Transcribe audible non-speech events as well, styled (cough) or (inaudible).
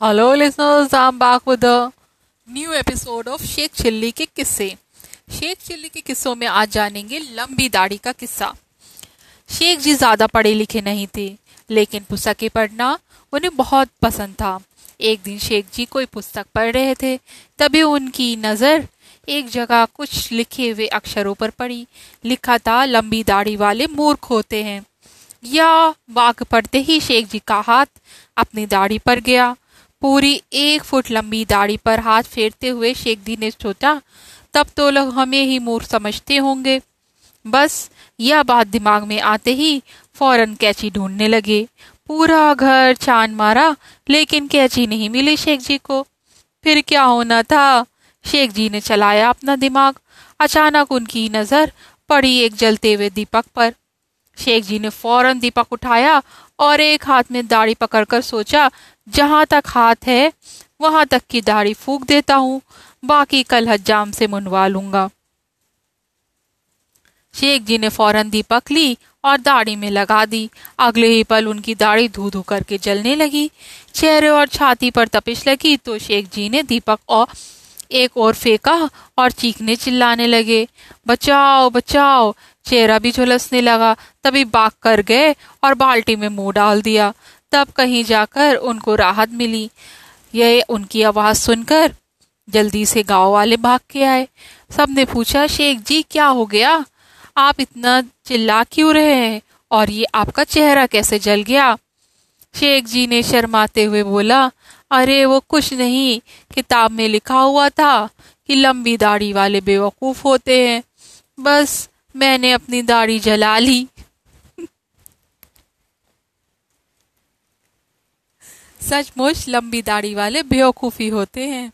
Hello listeners, I'm back with a new episode of Sheikh Chilli के किस्से शेख चिल्ली के किस्सों में आज जानेंगे लंबी दाढ़ी का किस्सा शेख जी ज़्यादा पढ़े लिखे नहीं थे लेकिन पुस्तकें पढ़ना उन्हें बहुत पसंद था एक दिन शेख जी कोई पुस्तक पढ़ रहे थे तभी उनकी नज़र एक जगह कुछ लिखे हुए अक्षरों पर पड़ी लिखा था लंबी दाढ़ी वाले मूर्ख होते हैं या वाक पढ़ते ही शेख जी का हाथ अपनी दाढ़ी पर गया पूरी एक फुट लंबी दाढ़ी पर हाथ फेरते हुए शेख जी ने सोचा, तब तो लोग हमें ही मूर्ख समझते होंगे। बस, यह बात दिमाग में आते ही फ़ौरन कैची ढूँढने लगे। पूरा घर छान मारा, लेकिन कैची नहीं मिली शेख जी को। फिर क्या होना था? शेख जी ने चलाया अपना दिमाग। अचानक उनकी नज़र पड़ी एक जलते हुए दीपक पर। शेख जी ने फ़ौरन दीपक उठाया और एक हाथ में दाढ़ी पकड़कर सोचा, जहाँ तक हाथ है, वहाँ तक की दाढ़ी फूक देता हूँ, बाकी कल हजाम से मुनवा लूँगा। शेख जी ने फ़ौरन दीपक ली और दाढ़ी में लगा दी। अगले ही पल उनकी दाढ़ी धू धू करके जलने लगी। चेहरे और छाती पर तपिश लगी तो शेख जी ने दीपक और एक और फेंका और चीखने चिल्लाने लगे। बचाओ बचाओ। चेहरा भी झुलसने लगा। तभी बाग कर गए और बाल्टी में मुँह डाल दिया। तब कहीं जाकर उनको राहत मिली। यह उनकी आवाज़ सुनकर जल्दी से गाँव वाले भाग के आए। सबने पूछा, शेख जी, क्या हो गया? आप इतना चिल्ला क्यों रहे हैं? और ये आपका चेहरा कैसे जल गया? शेख जी ने शर्माते हुए बोला अरे, वो कुछ नहीं। किताब में लिखा हुआ था कि लंबी दाढ़ी वाले बेवकूफ़ होते हैं। बस मैंने अपनी दाढ़ी जला ली। (laughs) सचमुच लंबी दाढ़ी वाले बेवकूफ़ी होते हैं।